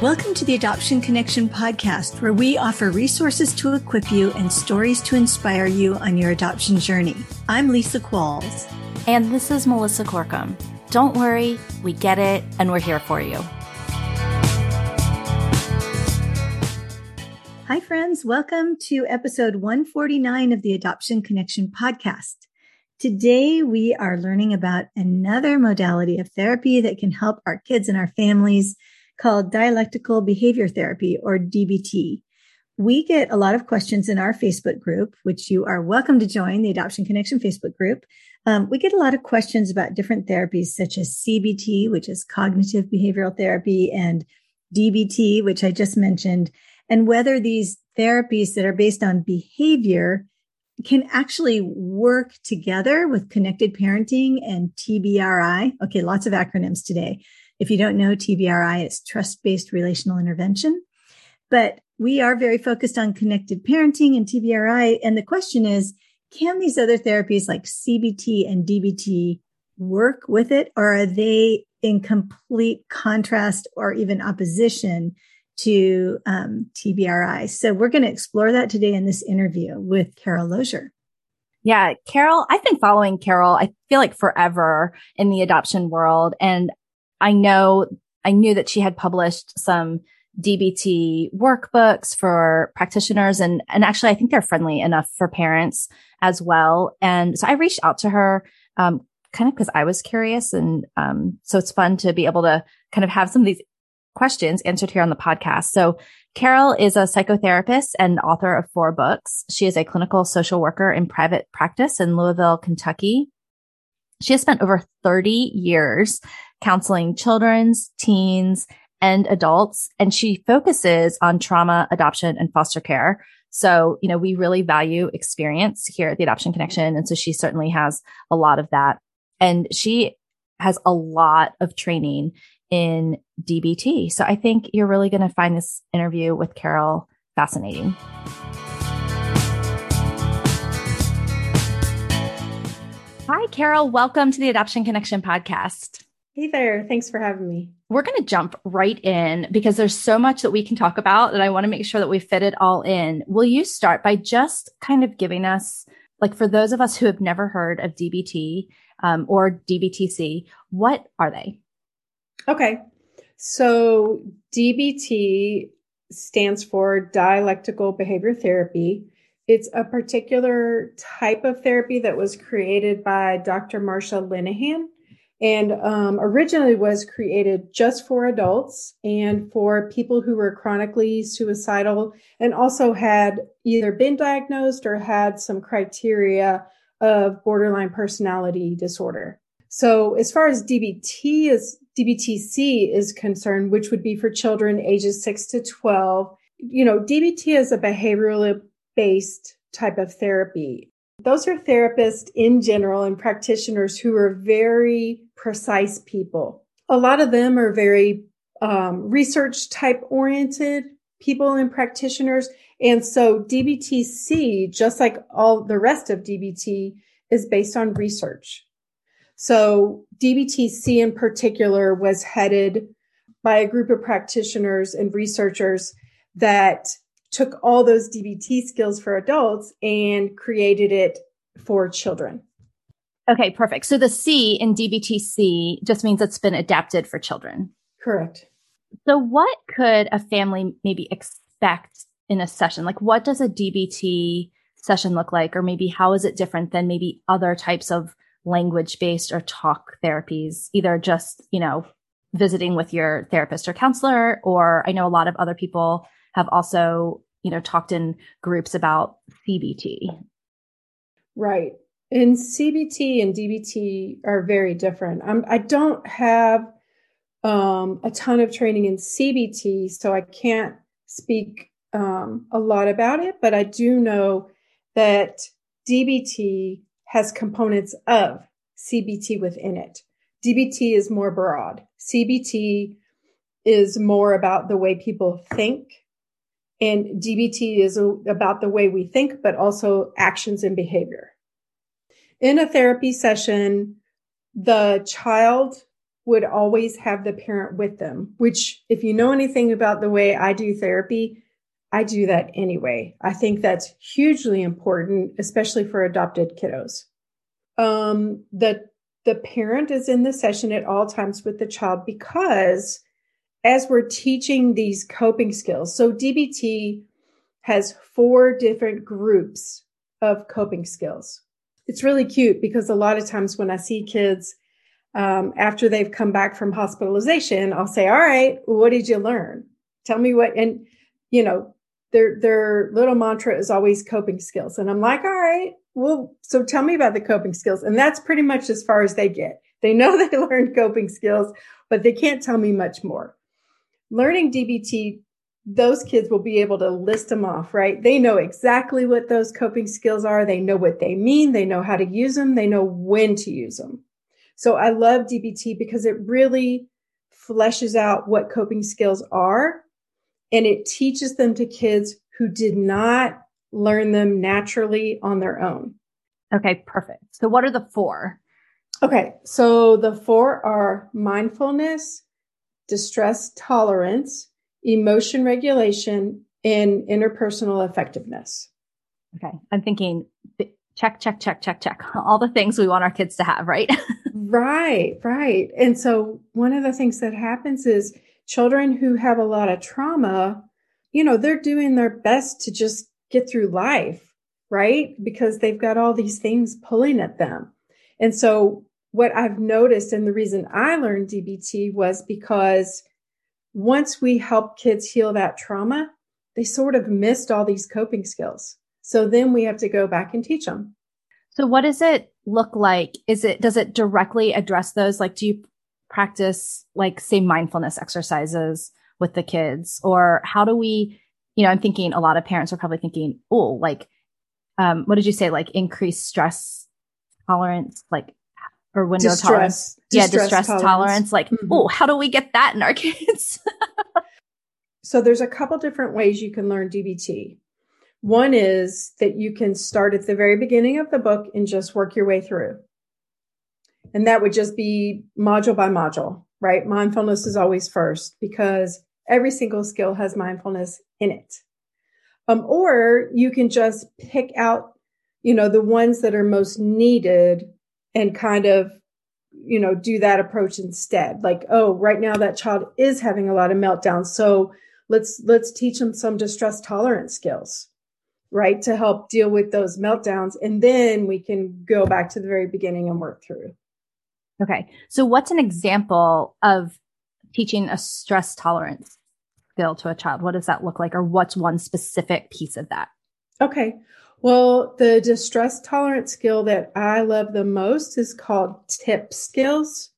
Welcome to the Adoption Connection podcast, where we offer resources to equip you and stories to inspire you on your adoption journey. I'm Lisa Qualls. And this is Melissa Corkum. Don't worry, we get it, and we're here for you. Hi, friends. Welcome to episode 149 of the Adoption Connection podcast. Today, we are learning about another modality of therapy that can help our kids and our families called dialectical behavior therapy or DBT. We get a lot of questions in our Facebook group, which you are welcome to join the Adoption Connection Facebook group. Um, we get a lot of questions about different therapies such as CBT, which is cognitive behavioral therapy, and DBT, which I just mentioned, and whether these therapies that are based on behavior can actually work together with connected parenting and TBRI. Okay, lots of acronyms today. If you don't know TBRI, it's trust based relational intervention. But we are very focused on connected parenting and TBRI. And the question is, can these other therapies like CBT and DBT work with it? Or are they in complete contrast or even opposition to um, TBRI? So we're going to explore that today in this interview with Carol Lozier. Yeah, Carol, I've been following Carol, I feel like forever in the adoption world. And I know, I knew that she had published some DBT workbooks for practitioners and, and actually I think they're friendly enough for parents as well. And so I reached out to her, um, kind of because I was curious. And, um, so it's fun to be able to kind of have some of these questions answered here on the podcast. So Carol is a psychotherapist and author of four books. She is a clinical social worker in private practice in Louisville, Kentucky. She has spent over 30 years counseling children's, teens, and adults. And she focuses on trauma, adoption, and foster care. So, you know, we really value experience here at the Adoption Connection. And so she certainly has a lot of that. And she has a lot of training in DBT. So I think you're really going to find this interview with Carol fascinating. Hi, Carol. Welcome to the Adoption Connection podcast. Hey there. Thanks for having me. We're going to jump right in because there's so much that we can talk about and I want to make sure that we fit it all in. Will you start by just kind of giving us, like, for those of us who have never heard of DBT um, or DBTC, what are they? Okay. So DBT stands for dialectical behavior therapy. It's a particular type of therapy that was created by Dr. Marsha Linehan and um, originally was created just for adults and for people who were chronically suicidal and also had either been diagnosed or had some criteria of borderline personality disorder. So as far as DBT is DBTC is concerned, which would be for children ages 6 to 12, you know, DBT is a behaviorally based type of therapy. Those are therapists in general and practitioners who are very precise people. A lot of them are very um, research type oriented people and practitioners. And so DBTC, just like all the rest of DBT, is based on research. So DBTC in particular was headed by a group of practitioners and researchers that took all those DBT skills for adults and created it for children. Okay, perfect. So the C in DBTC just means it's been adapted for children. Correct. So what could a family maybe expect in a session? Like what does a DBT session look like? Or maybe how is it different than maybe other types of language based or talk therapies, either just, you know, visiting with your therapist or counselor, or I know a lot of other people have also, you know, talked in groups about CBT. Right. And CBT and DBT are very different. I'm, I don't have um, a ton of training in CBT, so I can't speak um, a lot about it, but I do know that DBT has components of CBT within it. DBT is more broad. CBT is more about the way people think. And DBT is about the way we think, but also actions and behavior in a therapy session, the child would always have the parent with them, which, if you know anything about the way I do therapy, I do that anyway. I think that's hugely important, especially for adopted kiddos. Um, the the parent is in the session at all times with the child because as we're teaching these coping skills, so DBT has four different groups of coping skills. It's really cute because a lot of times when I see kids um, after they've come back from hospitalization, I'll say, "All right, what did you learn? Tell me what." And you know, their their little mantra is always coping skills, and I'm like, "All right, well, so tell me about the coping skills," and that's pretty much as far as they get. They know they learned coping skills, but they can't tell me much more. Learning DBT those kids will be able to list them off, right? They know exactly what those coping skills are. They know what they mean. They know how to use them. They know when to use them. So I love DBT because it really fleshes out what coping skills are and it teaches them to kids who did not learn them naturally on their own. Okay, perfect. So what are the four? Okay, so the four are mindfulness, distress tolerance, emotion regulation, and interpersonal effectiveness. Okay, I'm thinking check, check, check, check, check. All the things we want our kids to have, right? right, right. And so one of the things that happens is children who have a lot of trauma, you know, they're doing their best to just get through life, right? Because they've got all these things pulling at them. And so what I've noticed and the reason I learned DBT was because once we help kids heal that trauma, they sort of missed all these coping skills. So then we have to go back and teach them. So what does it look like? Is it, does it directly address those? Like, do you practice like say mindfulness exercises with the kids or how do we, you know, I'm thinking a lot of parents are probably thinking, oh, like, um, what did you say? Like increased stress tolerance, like, or window distress, tolerance. Distress yeah, distress tolerance. tolerance. Like, mm-hmm. oh, how do we get that in our kids? so there's a couple different ways you can learn DBT. One is that you can start at the very beginning of the book and just work your way through. And that would just be module by module, right? Mindfulness is always first because every single skill has mindfulness in it. Um, or you can just pick out, you know, the ones that are most needed and kind of, you know, do that approach instead. Like, oh, right now that child is having a lot of meltdowns. So let's, let's teach them some distress tolerance skills right? To help deal with those meltdowns. And then we can go back to the very beginning and work through. Okay. So what's an example of teaching a stress tolerance skill to a child? What does that look like? Or what's one specific piece of that? Okay. Well, the distress tolerance skill that I love the most is called tip skills.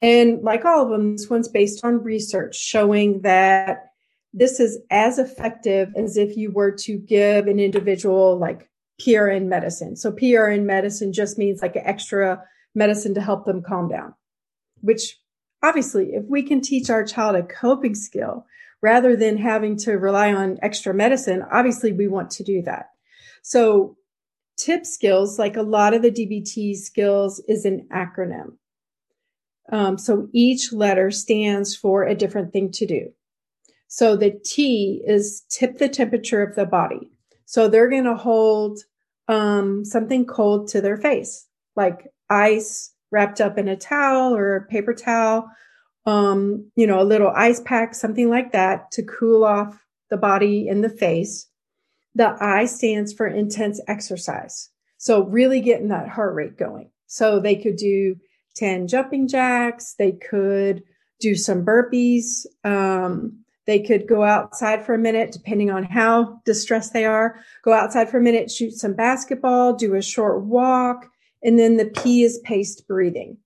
And like all of them, this one's based on research showing that this is as effective as if you were to give an individual like PRN medicine. So PRN medicine just means like an extra medicine to help them calm down, which obviously, if we can teach our child a coping skill rather than having to rely on extra medicine, obviously we want to do that. So tip skills, like a lot of the DBT skills is an acronym. Um, so each letter stands for a different thing to do. So the T is tip the temperature of the body. So they're going to hold um, something cold to their face, like ice wrapped up in a towel or a paper towel, um, you know, a little ice pack, something like that to cool off the body and the face. The I stands for intense exercise. So really getting that heart rate going. So they could do 10 jumping jacks. They could do some burpees. Um, they could go outside for a minute, depending on how distressed they are. Go outside for a minute, shoot some basketball, do a short walk. And then the P is paced breathing.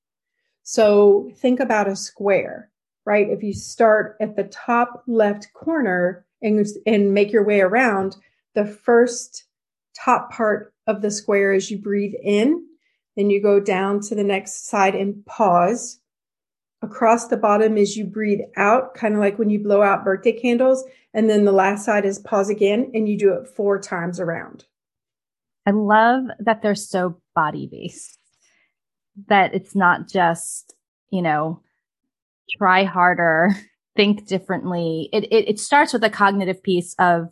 So think about a square, right? If you start at the top left corner and, and make your way around, the first top part of the square is you breathe in, then you go down to the next side and pause across the bottom is you breathe out, kind of like when you blow out birthday candles. And then the last side is pause again and you do it four times around. I love that they're so body based, that it's not just, you know, try harder, think differently. It, it, it starts with a cognitive piece of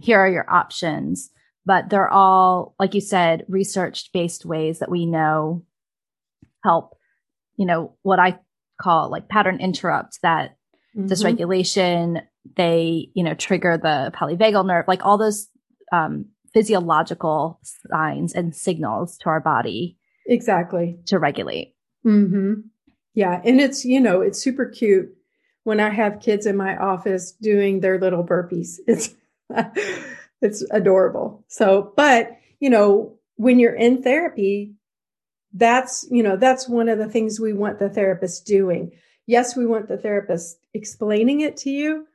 here are your options, but they're all, like you said, research based ways that we know help, you know, what I call like pattern interrupt that mm-hmm. dysregulation. They, you know, trigger the polyvagal nerve, like all those um, physiological signs and signals to our body. Exactly. To regulate. Mm-hmm. Yeah. And it's, you know, it's super cute when I have kids in my office doing their little burpees. It's, it's adorable. So, but, you know, when you're in therapy, that's, you know, that's one of the things we want the therapist doing. Yes, we want the therapist explaining it to you,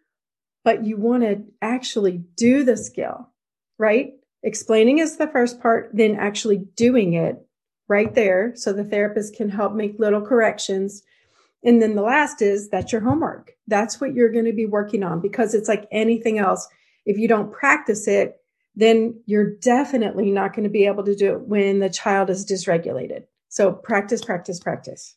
but you want to actually do the skill, right? Explaining is the first part, then actually doing it right there so the therapist can help make little corrections. And then the last is that's your homework. That's what you're going to be working on because it's like anything else. If you don't practice it, then you're definitely not going to be able to do it when the child is dysregulated. So practice, practice, practice.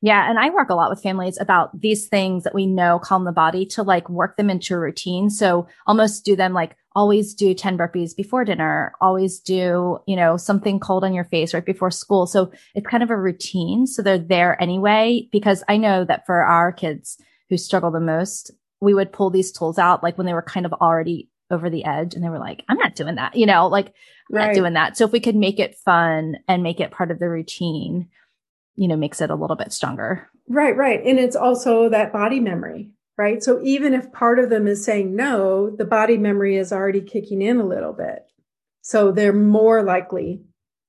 Yeah. And I work a lot with families about these things that we know calm the body to like work them into a routine. So almost do them like always do 10 burpees before dinner, always do, you know, something cold on your face right before school. So it's kind of a routine. So they're there anyway, because I know that for our kids who struggle the most, we would pull these tools out like when they were kind of already over the edge and they were like, I'm not doing that, you know, like I'm right. not doing that. So if we could make it fun and make it part of the routine, you know, makes it a little bit stronger. Right, right. And it's also that body memory, right? So even if part of them is saying no, the body memory is already kicking in a little bit. So they're more likely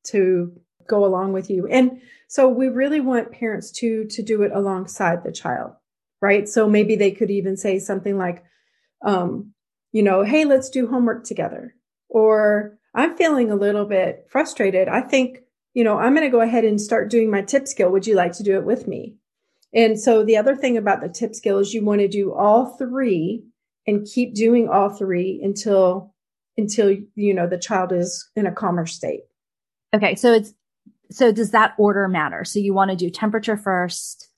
to go along with you. And so we really want parents to to do it alongside the child, right? So maybe they could even say something like um, you know, hey, let's do homework together. Or I'm feeling a little bit frustrated. I think you know, I'm going to go ahead and start doing my tip skill. Would you like to do it with me? And so the other thing about the tip skill is you want to do all three and keep doing all three until until you know the child is in a calmer state. Okay, so it's so does that order matter? So you want to do temperature first,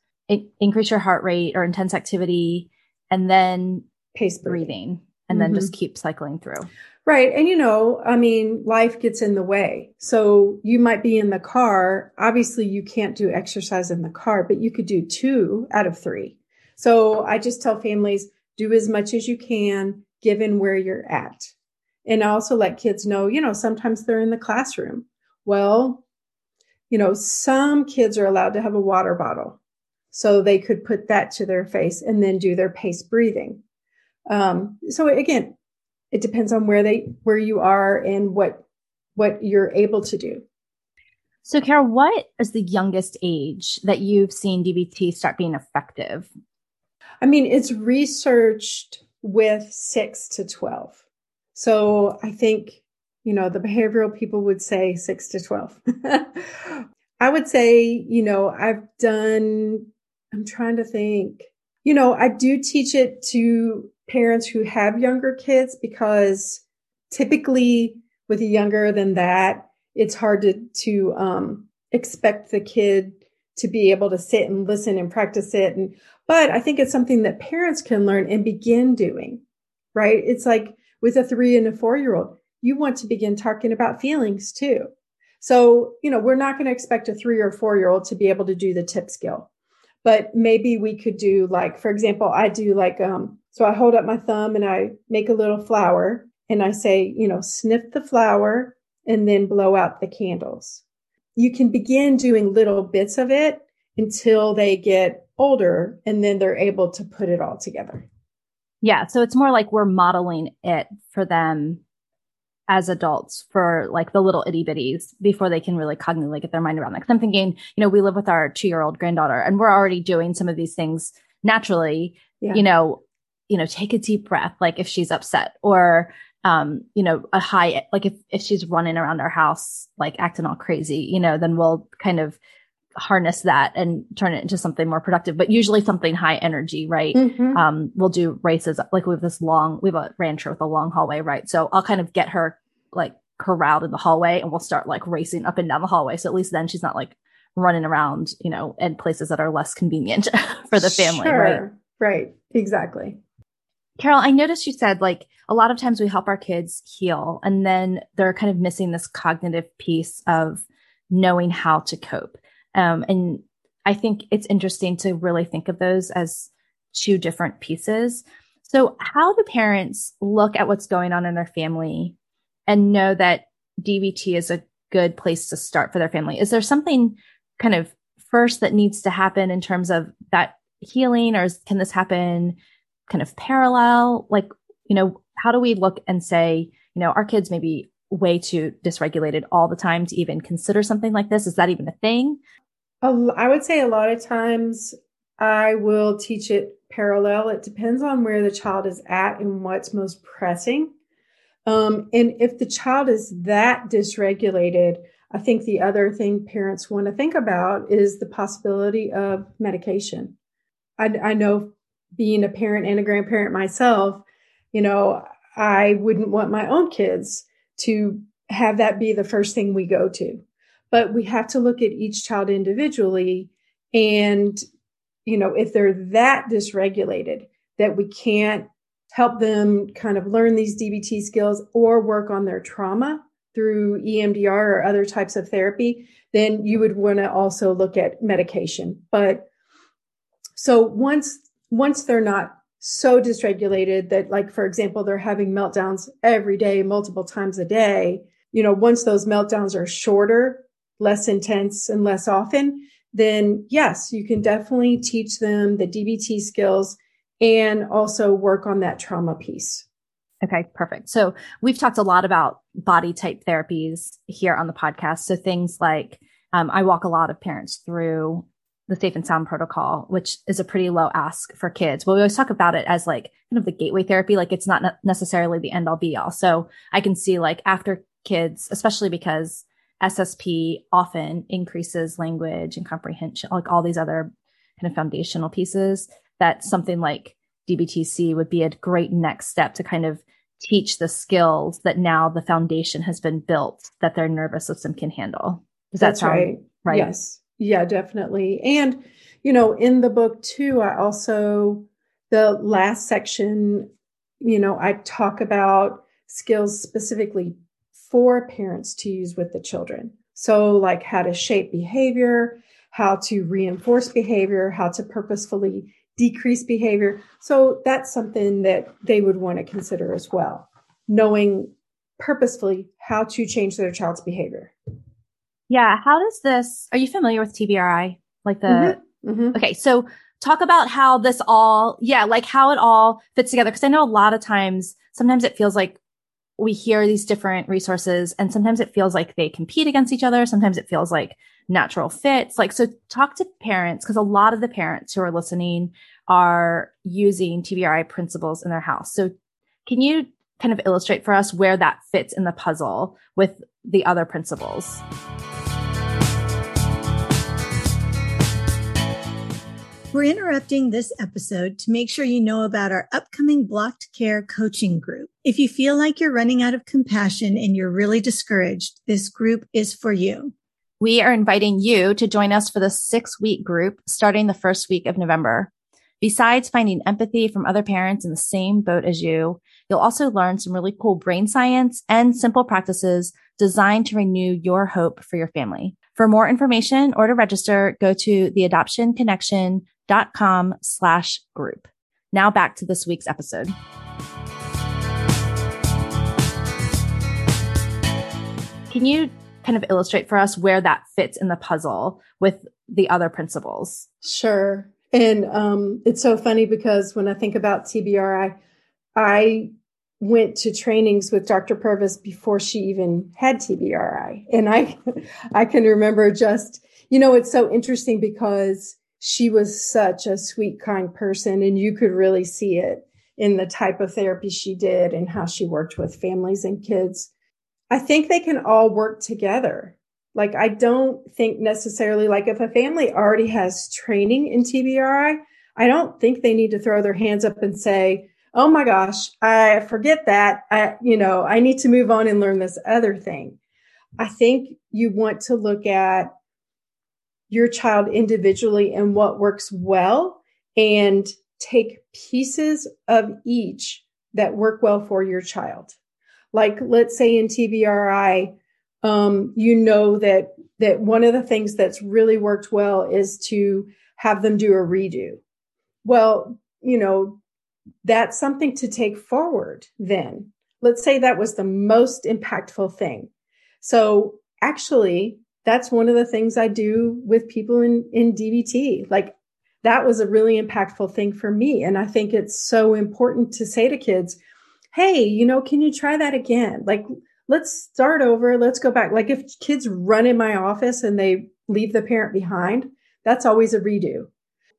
increase your heart rate or intense activity, and then pace breathing, breathing and mm-hmm. then just keep cycling through. Right. And you know, I mean, life gets in the way. So you might be in the car. Obviously, you can't do exercise in the car, but you could do two out of three. So I just tell families do as much as you can given where you're at. And I also let kids know, you know, sometimes they're in the classroom. Well, you know, some kids are allowed to have a water bottle. So they could put that to their face and then do their pace breathing. Um, so again, it depends on where they where you are and what what you're able to do. So, Carol, what is the youngest age that you've seen DBT start being effective? I mean, it's researched with six to 12. So I think, you know, the behavioral people would say six to 12. I would say, you know, I've done, I'm trying to think, you know, I do teach it to parents who have younger kids because typically with a younger than that, it's hard to, to um, expect the kid to be able to sit and listen and practice it. And, but I think it's something that parents can learn and begin doing, right? It's like with a three and a four year old, you want to begin talking about feelings too. So, you know, we're not going to expect a three or four year old to be able to do the tip skill, but maybe we could do like, for example, I do like, um, so I hold up my thumb and I make a little flower and I say, you know, sniff the flower and then blow out the candles. You can begin doing little bits of it until they get older and then they're able to put it all together. Yeah. So it's more like we're modeling it for them as adults for like the little itty bitties before they can really cognitively get their mind around that. Cause I'm thinking, you know, we live with our two year old granddaughter and we're already doing some of these things naturally, yeah. you know, you know, take a deep breath, like if she's upset or, um, you know, a high, like if, if she's running around our house, like acting all crazy, you know, then we'll kind of harness that and turn it into something more productive, but usually something high energy, right? Mm-hmm. Um, we'll do races, like we have this long, we have a rancher with a long hallway, right? So I'll kind of get her like corralled in the hallway and we'll start like racing up and down the hallway. So at least then she's not like running around, you know, in places that are less convenient for the family. Sure. Right. Right. Exactly. Carol, I noticed you said like a lot of times we help our kids heal and then they're kind of missing this cognitive piece of knowing how to cope. Um, and I think it's interesting to really think of those as two different pieces. So how do parents look at what's going on in their family and know that DBT is a good place to start for their family? Is there something kind of first that needs to happen in terms of that healing or can this happen kind of parallel? Like, you know, how do we look and say, you know, our kids may be way too dysregulated all the time to even consider something like this? Is that even a thing? I would say a lot of times I will teach it parallel. It depends on where the child is at and what's most pressing. Um, and if the child is that dysregulated, I think the other thing parents want to think about is the possibility of medication. I, I know being a parent and a grandparent myself, you know, I wouldn't want my own kids to have that be the first thing we go to. But we have to look at each child individually. And, you know, if they're that dysregulated that we can't help them kind of learn these DBT skills or work on their trauma through EMDR or other types of therapy, then you would want to also look at medication. But so once once they're not so dysregulated that like for example they're having meltdowns every day multiple times a day you know once those meltdowns are shorter less intense and less often then yes you can definitely teach them the dbt skills and also work on that trauma piece okay perfect so we've talked a lot about body type therapies here on the podcast so things like um, i walk a lot of parents through the safe and sound protocol, which is a pretty low ask for kids. But we always talk about it as like kind of the gateway therapy. Like it's not necessarily the end all be all. So I can see like after kids, especially because SSP often increases language and comprehension, like all these other kind of foundational pieces that something like DBTC would be a great next step to kind of teach the skills that now the foundation has been built that their nervous system can handle. Does That's that sound right? right? Yes. Yeah, definitely. And, you know, in the book too, I also, the last section, you know, I talk about skills specifically for parents to use with the children. So, like how to shape behavior, how to reinforce behavior, how to purposefully decrease behavior. So, that's something that they would want to consider as well, knowing purposefully how to change their child's behavior. Yeah. How does this, are you familiar with TBRI? Like the, mm-hmm. Mm-hmm. okay. So talk about how this all, yeah, like how it all fits together. Cause I know a lot of times, sometimes it feels like we hear these different resources and sometimes it feels like they compete against each other. Sometimes it feels like natural fits. Like, so talk to parents because a lot of the parents who are listening are using TBRI principles in their house. So can you kind of illustrate for us where that fits in the puzzle with the other principles? We're interrupting this episode to make sure you know about our upcoming blocked care coaching group. If you feel like you're running out of compassion and you're really discouraged, this group is for you. We are inviting you to join us for the six week group starting the first week of November. Besides finding empathy from other parents in the same boat as you, you'll also learn some really cool brain science and simple practices designed to renew your hope for your family. For more information or to register, go to the adoption connection dot com slash group. Now back to this week's episode. Can you kind of illustrate for us where that fits in the puzzle with the other principles? Sure. And um, it's so funny because when I think about TBRI, I went to trainings with Dr. Purvis before she even had TBRI. And I I can remember just, you know, it's so interesting because she was such a sweet, kind person. And you could really see it in the type of therapy she did and how she worked with families and kids. I think they can all work together. Like, I don't think necessarily like if a family already has training in TBRI, I don't think they need to throw their hands up and say, Oh my gosh, I forget that. I, you know, I need to move on and learn this other thing. I think you want to look at your child individually and what works well and take pieces of each that work well for your child. Like let's say in TBRI, um, you know that that one of the things that's really worked well is to have them do a redo. Well, you know, that's something to take forward then. Let's say that was the most impactful thing. So actually, that's one of the things I do with people in, in DBT. Like that was a really impactful thing for me. And I think it's so important to say to kids, Hey, you know, can you try that again? Like, let's start over. Let's go back. Like if kids run in my office and they leave the parent behind, that's always a redo.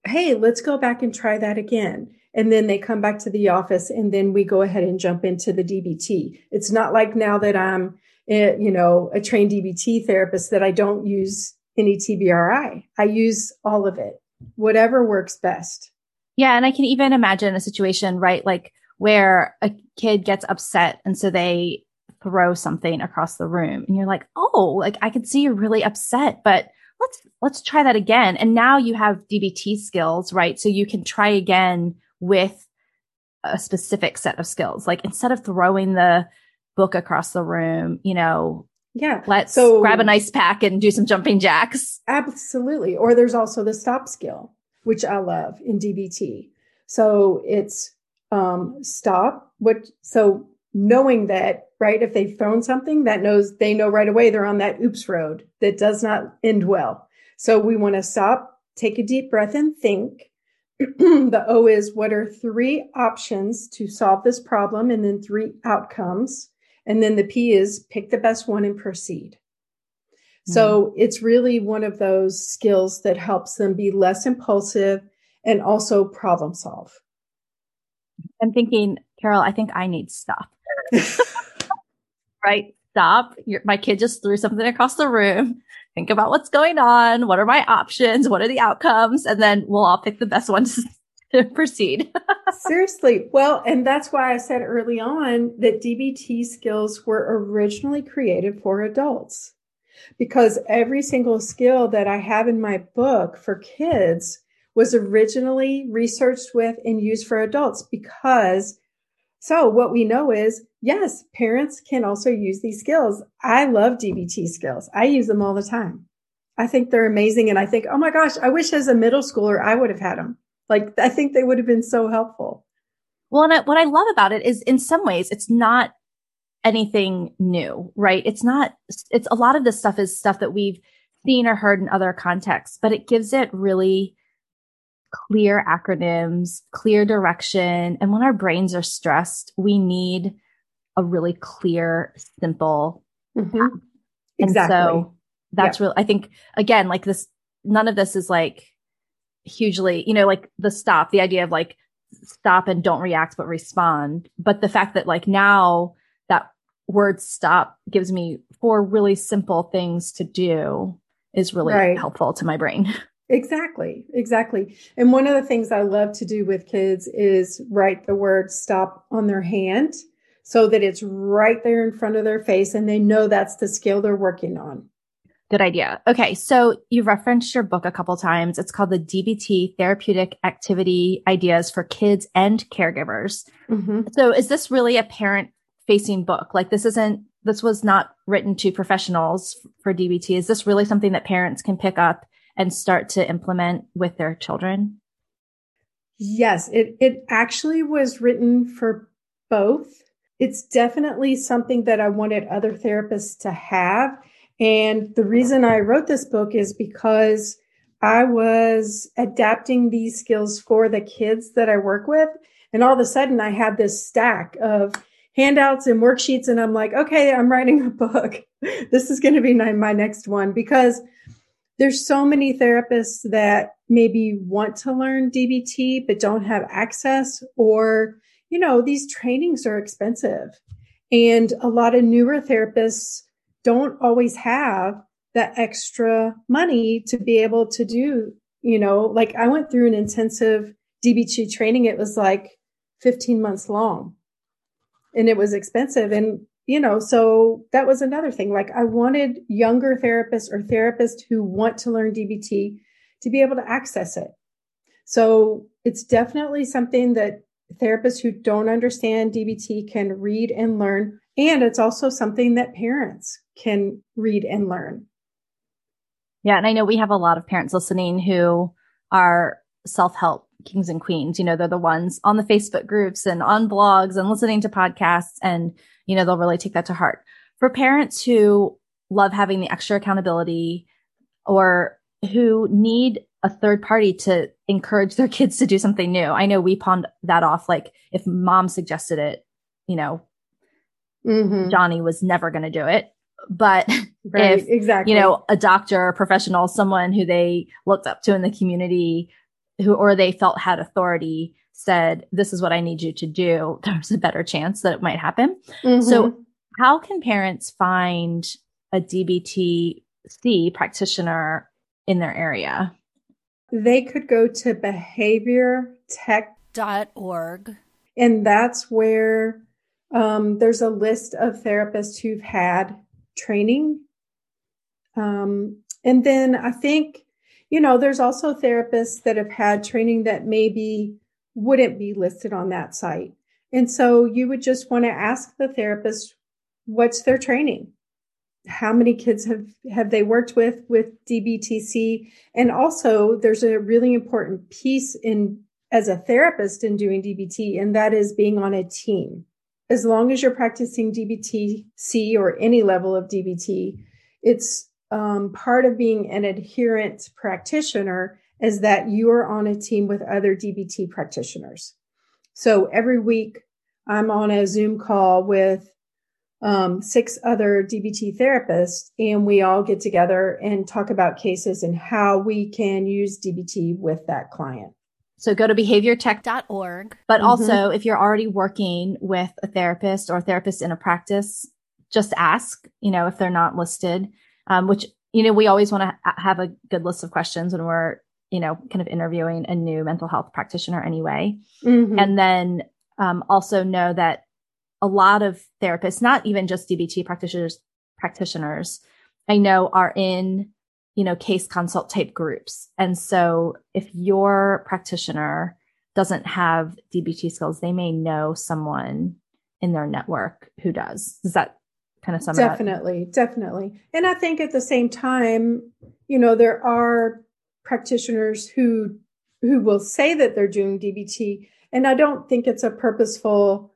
Hey, let's go back and try that again. And then they come back to the office and then we go ahead and jump into the DBT. It's not like now that I'm, eh, you know, a trained DBT therapist that I don't use any TBRI. I use all of it, whatever works best. Yeah. And I can even imagine a situation, right? Like where a kid gets upset and so they throw something across the room and you're like, Oh, like I can see you're really upset, but let's, let's try that again. And now you have DBT skills, right? So you can try again with a specific set of skills. Like instead of throwing the book across the room, you know, yeah. Let's so, grab an ice pack and do some jumping jacks. Absolutely. Or there's also the stop skill, which I love in DBT. So it's um, stop. What so knowing that right if they've thrown something that knows they know right away they're on that oops road that does not end well. So we want to stop, take a deep breath, and think. the O is what are three options to solve this problem, and then three outcomes. And then the P is pick the best one and proceed. Mm-hmm. So it's really one of those skills that helps them be less impulsive and also problem solve. I'm thinking, Carol, I think I need stop. right? Stop. You're, my kid just threw something across the room. Think about what's going on. What are my options? What are the outcomes? And then we'll all pick the best ones proceed. Seriously. Well, and that's why I said early on that DBT skills were originally created for adults because every single skill that I have in my book for kids was originally researched with and used for adults because so what we know is yes, parents can also use these skills. I love DBT skills. I use them all the time. I think they're amazing. And I think, oh my gosh, I wish as a middle schooler, I would have had them. Like, I think they would have been so helpful. Well, and I, what I love about it is in some ways, it's not anything new, right? It's not, it's a lot of this stuff is stuff that we've seen or heard in other contexts, but it gives it really clear acronyms, clear direction. And when our brains are stressed, we need a really clear, simple. Mm-hmm. And exactly. so that's yeah. really, I think, again, like this, none of this is like hugely, you know, like the stop, the idea of like stop and don't react, but respond. But the fact that like now that word stop gives me four really simple things to do is really right. helpful to my brain. Exactly, exactly. And one of the things I love to do with kids is write the word stop on their hand so that it's right there in front of their face and they know that's the skill they're working on. Good idea. Okay. So you referenced your book a couple times. It's called the DBT therapeutic activity ideas for kids and caregivers. Mm-hmm. So is this really a parent facing book? Like this isn't, this was not written to professionals for DBT. Is this really something that parents can pick up and start to implement with their children? Yes, it, it actually was written for both. It's definitely something that I wanted other therapists to have. And the reason I wrote this book is because I was adapting these skills for the kids that I work with. And all of a sudden I had this stack of handouts and worksheets. And I'm like, okay, I'm writing a book. this is going to be my next one because there's so many therapists that maybe want to learn DBT, but don't have access or, you know, these trainings are expensive. And a lot of newer therapists don't always have that extra money to be able to do, you know, like I went through an intensive DBT training. It was like 15 months long and it was expensive. And you know, so that was another thing. Like I wanted younger therapists or therapists who want to learn DBT to be able to access it. So it's definitely something that therapists who don't understand DBT can read and learn. And it's also something that parents can read and learn. Yeah. And I know we have a lot of parents listening who are self help kings and queens. You know, they're the ones on the Facebook groups and on blogs and listening to podcasts. And, you know, they'll really take that to heart. For parents who love having the extra accountability or who need a third party to encourage their kids to do something new. I know we pawned that off. Like if mom suggested it, you know, mm-hmm. Johnny was never going to do it. But right, if, exactly, you know, a doctor, a professional, someone who they looked up to in the community who, or they felt had authority said, this is what I need you to do. There's a better chance that it might happen. Mm-hmm. So how can parents find a DBTC practitioner in their area? They could go to behaviortech.org. And that's where um, there's a list of therapists who've had training. Um, and then I think, you know, there's also therapists that have had training that maybe wouldn't be listed on that site. And so you would just want to ask the therapist, what's their training? how many kids have have they worked with with DBTC and also there's a really important piece in as a therapist in doing DBT and that is being on a team as long as you're practicing DBTC or any level of DBT it's um, part of being an adherent practitioner is that you are on a team with other DBT practitioners so every week I'm on a Zoom call with um, six other DBT therapists, and we all get together and talk about cases and how we can use DBT with that client. So go to behaviortech.org. But mm-hmm. also, if you're already working with a therapist or a therapist in a practice, just ask, you know, if they're not listed, um, which, you know, we always want to ha- have a good list of questions when we're, you know, kind of interviewing a new mental health practitioner anyway. Mm-hmm. And then um, also know that a lot of therapists, not even just DBT practitioners, practitioners I know are in, you know, case consult type groups. And so if your practitioner doesn't have DBT skills, they may know someone in their network who does. Does that kind of sum definitely, definitely. And I think at the same time, you know, there are practitioners who who will say that they're doing DBT, and I don't think it's a purposeful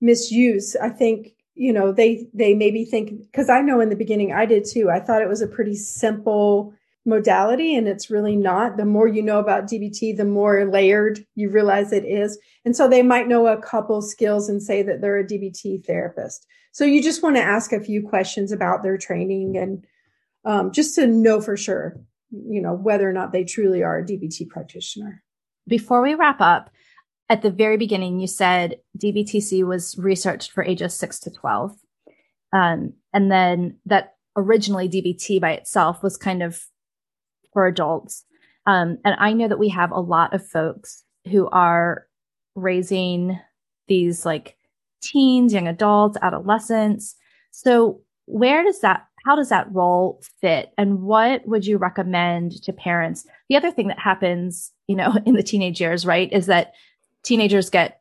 misuse. I think, you know, they, they maybe think, cause I know in the beginning I did too. I thought it was a pretty simple modality and it's really not. The more you know about DBT, the more layered you realize it is. And so they might know a couple skills and say that they're a DBT therapist. So you just want to ask a few questions about their training and um, just to know for sure, you know, whether or not they truly are a DBT practitioner. Before we wrap up, at the very beginning, you said DBTC was researched for ages six to 12. Um, and then that originally DBT by itself was kind of for adults. Um, and I know that we have a lot of folks who are raising these like teens, young adults, adolescents. So where does that, how does that role fit? And what would you recommend to parents? The other thing that happens, you know, in the teenage years, right, is that teenagers get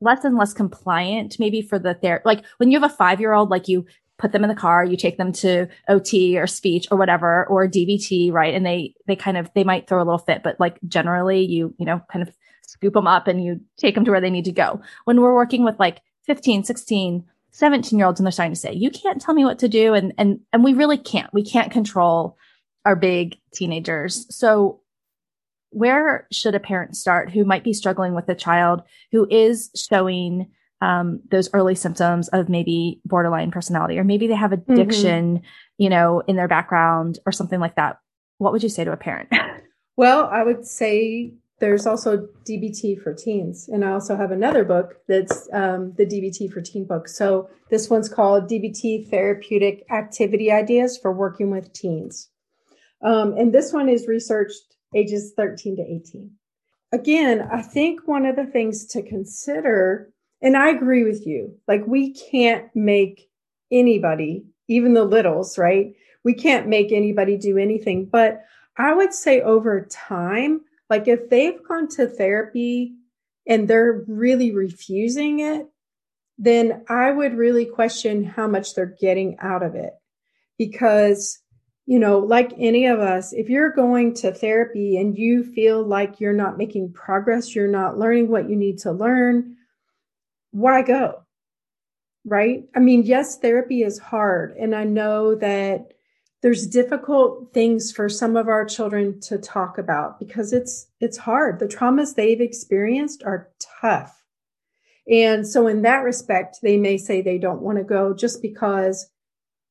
less and less compliant maybe for the therapy. Like when you have a five year old, like you put them in the car, you take them to OT or speech or whatever, or DBT, right? And they, they kind of, they might throw a little fit, but like generally you, you know, kind of scoop them up and you take them to where they need to go. When we're working with like 15, 16, 17 year olds and they're starting to say, you can't tell me what to do. And, and, and we really can't, we can't control our big teenagers. So where should a parent start who might be struggling with a child who is showing um, those early symptoms of maybe borderline personality, or maybe they have mm-hmm. addiction, mm-hmm. you know, in their background or something like that? What would you say to a parent? well, I would say there's also DBT for teens. And I also have another book that's um, the DBT for teen book. So this one's called DBT Therapeutic Activity Ideas for Working with Teens. Um, and this one is researched ages 13 to 18. Again, I think one of the things to consider And I agree with you. Like we can't make anybody, even the littles, right? We can't make anybody do anything. But I would say over time, like if they've gone to therapy and they're really refusing it, then I would really question how much they're getting out of it. Because, you know, like any of us, if you're going to therapy and you feel like you're not making progress, you're not learning what you need to learn, why go? Right? I mean, yes, therapy is hard. And I know that there's difficult things for some of our children to talk about because it's it's hard. The traumas they've experienced are tough. And so in that respect, they may say they don't want to go just because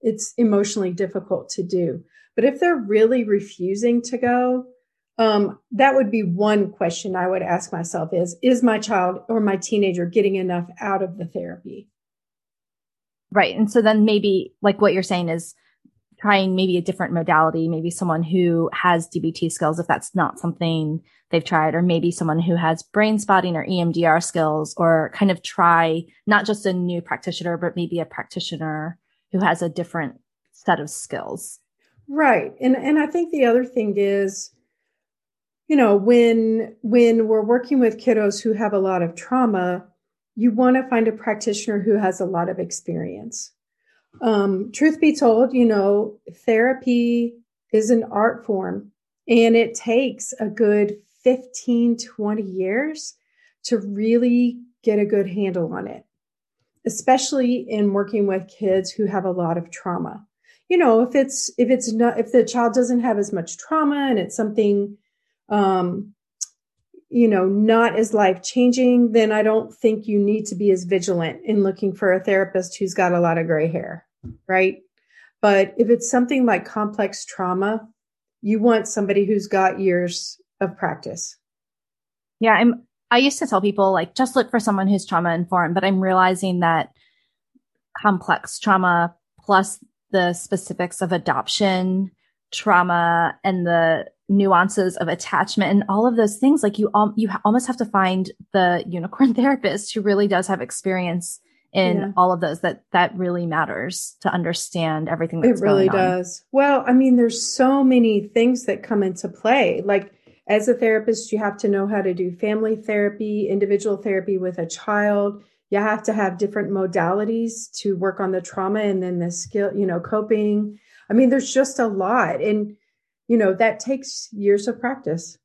it's emotionally difficult to do. But if they're really refusing to go, um, that would be one question I would ask myself is, is my child or my teenager getting enough out of the therapy? Right. And so then maybe like what you're saying is trying maybe a different modality, maybe someone who has DBT skills, if that's not something they've tried, or maybe someone who has brain spotting or EMDR skills, or kind of try not just a new practitioner, but maybe a practitioner who has a different set of skills. Right. And and I think the other thing is you know when when we're working with kiddos who have a lot of trauma you want to find a practitioner who has a lot of experience um, truth be told you know therapy is an art form and it takes a good 15 20 years to really get a good handle on it especially in working with kids who have a lot of trauma you know if it's if it's not if the child doesn't have as much trauma and it's something um, you know, not as life changing, then I don't think you need to be as vigilant in looking for a therapist who's got a lot of gray hair, right? But if it's something like complex trauma, you want somebody who's got years of practice. Yeah, I'm I used to tell people like just look for someone who's trauma informed, but I'm realizing that complex trauma plus the specifics of adoption trauma and the nuances of attachment and all of those things like you um, you almost have to find the unicorn therapist who really does have experience in yeah. all of those that that really matters to understand everything it really does. Well i mean there's so many things that come into play. Like as a therapist you have to know how to do family therapy individual therapy with a child you have to have different modalities to work on the trauma and then the skill you know coping I mean, there's just a lot. And, you know, that takes years of practice.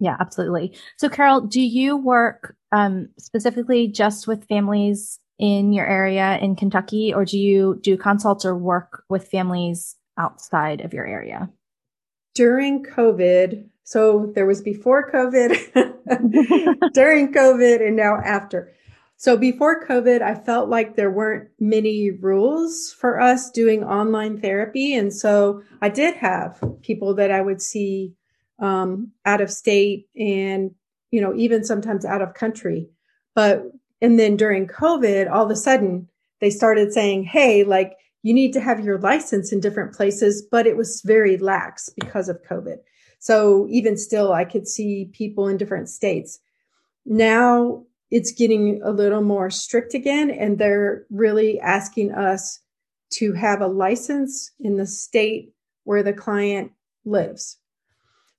Yeah, absolutely. So, Carol, do you work um, specifically just with families in your area in Kentucky, or do you do consults or work with families outside of your area? During COVID, so there was before COVID, during COVID, and now after. So before COVID, I felt like there weren't many rules for us doing online therapy. And so I did have people that I would see um, out of state and, you know, even sometimes out of country. But, and then during COVID, all of a sudden they started saying, Hey, like you need to have your license in different places, but it was very lax because of COVID. So even still, I could see people in different states. Now it's getting a little more strict again, and they're really asking us to have a license in the state where the client lives.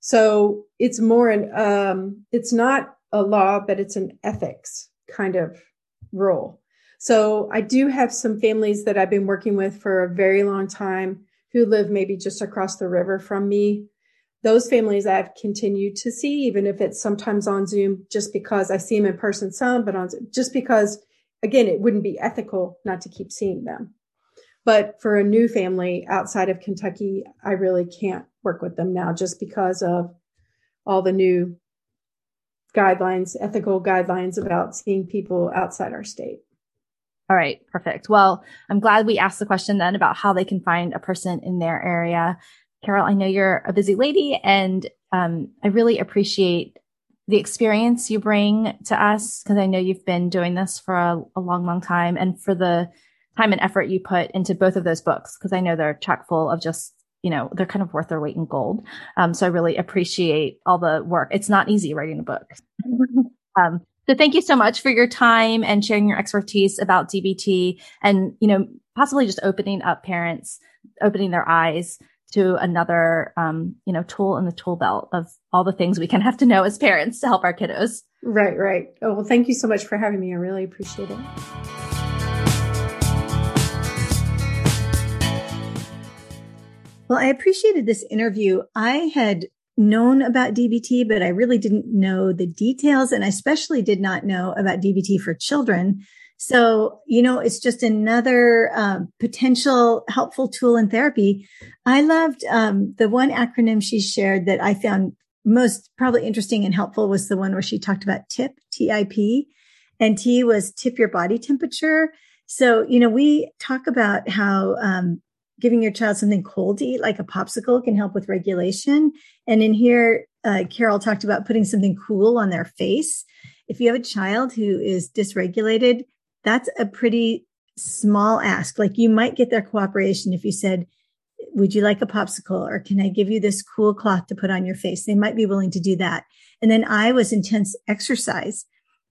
So it's more an um, it's not a law, but it's an ethics kind of rule. So I do have some families that I've been working with for a very long time who live maybe just across the river from me those families I've continued to see, even if it's sometimes on Zoom, just because I see them in person some, but on just because, again, it wouldn't be ethical not to keep seeing them. But for a new family outside of Kentucky, I really can't work with them now just because of all the new guidelines, ethical guidelines about seeing people outside our state. All right, perfect. Well, I'm glad we asked the question then about how they can find a person in their area. Carol, I know you're a busy lady and um, I really appreciate the experience you bring to us because I know you've been doing this for a, a, long, long time and for the time and effort you put into both of those books because I know they're chock full of just, you know, they're kind of worth their weight in gold. Um, so I really appreciate all the work. It's not easy writing a book. um, So thank you so much for your time and sharing your expertise about DBT and, you know, possibly just opening up parents, opening their eyes to another, um, you know, tool in the tool belt of all the things we can have to know as parents to help our kiddos. Right, right. Oh, well, thank you so much for having me. I really appreciate it. Well, I appreciated this interview. I had known about DBT, but I really didn't know the details. And I especially did not know about DBT for children. So, you know, it's just another um, potential helpful tool in therapy. I loved um, the one acronym she shared that I found most probably interesting and helpful was the one where she talked about TIP, T-I-P, and T was tip your body temperature. So, you know, we talk about how um, giving your child something cold to eat, like a popsicle, can help with regulation. And in here, uh, Carol talked about putting something cool on their face. If you have a child who is dysregulated, that's a pretty small ask. Like you might get their cooperation if you said, would you like a popsicle or can I give you this cool cloth to put on your face? They might be willing to do that. And then I was intense exercise.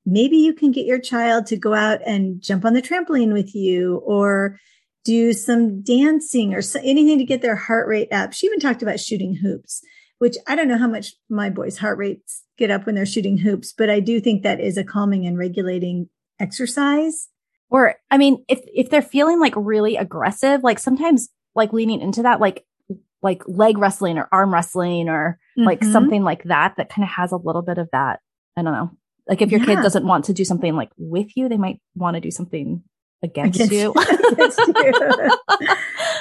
Maybe you can get your child to go out and jump on the trampoline with you or do some dancing or anything to get their heart rate up. She even talked about shooting hoops, which I don't know how much my boys' heart rates get up when they're shooting hoops, but I do think that is a calming and regulating exercise. Or, I mean, if, if they're feeling like really aggressive, like sometimes like leaning into that, like, like leg wrestling or arm wrestling or mm-hmm. like something like that, that kind of has a little bit of that. I don't know. Like if your yeah. kid doesn't want to do something like with you, they might want to do something against, against you. against you.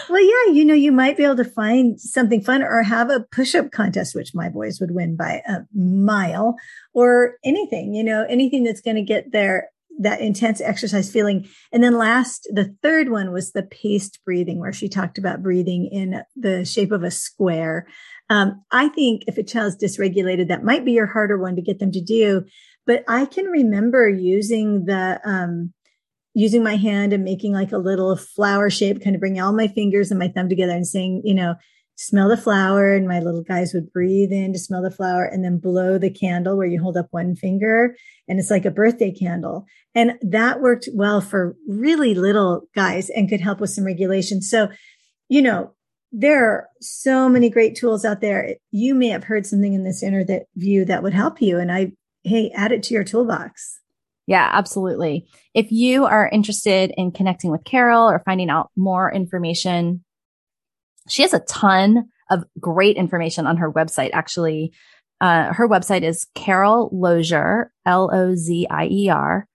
well, yeah, you know, you might be able to find something fun or have a push up contest, which my boys would win by a mile or anything, you know, anything that's going to get their that intense exercise feeling. And then last, the third one was the paced breathing, where she talked about breathing in the shape of a square. Um, I think if a child's dysregulated, that might be your harder one to get them to do. But I can remember using the um, using my hand and making like a little flower shape, kind of bringing all my fingers and my thumb together and saying, you know, smell the flower. And my little guys would breathe in to smell the flower and then blow the candle where you hold up one finger. And it's like a birthday candle. And that worked well for really little guys and could help with some regulation. So, you know, there are so many great tools out there. You may have heard something in this interview that would help you. And I, hey, add it to your toolbox. Yeah, absolutely. If you are interested in connecting with Carol or finding out more information, she has a ton of great information on her website. Actually, uh, her website is Carol Lozier, L-O-Z-I-E-R,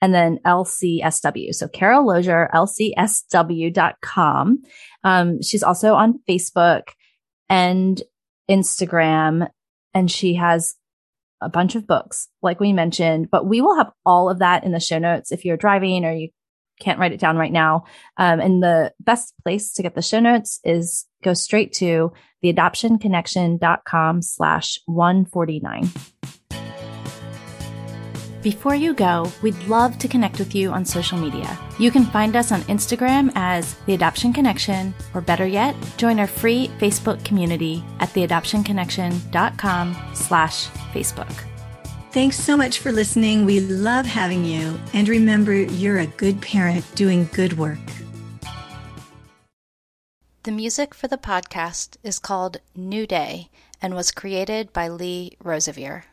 and then LCSW. So Carol Lozier, L C S W LCSW.com. Um, she's also on Facebook and Instagram, and she has a bunch of books, like we mentioned, but we will have all of that in the show notes if you're driving or you can't write it down right now. Um, and the best place to get the show notes is go straight to theadoptionconnection.com slash 149. Before you go, we'd love to connect with you on social media. You can find us on Instagram as The Adoption Connection, or better yet, join our free Facebook community at theadoptionconnection.com slash Facebook. Thanks so much for listening. We love having you. And remember, you're a good parent doing good work. The music for the podcast is called New Day and was created by Lee Rosevere.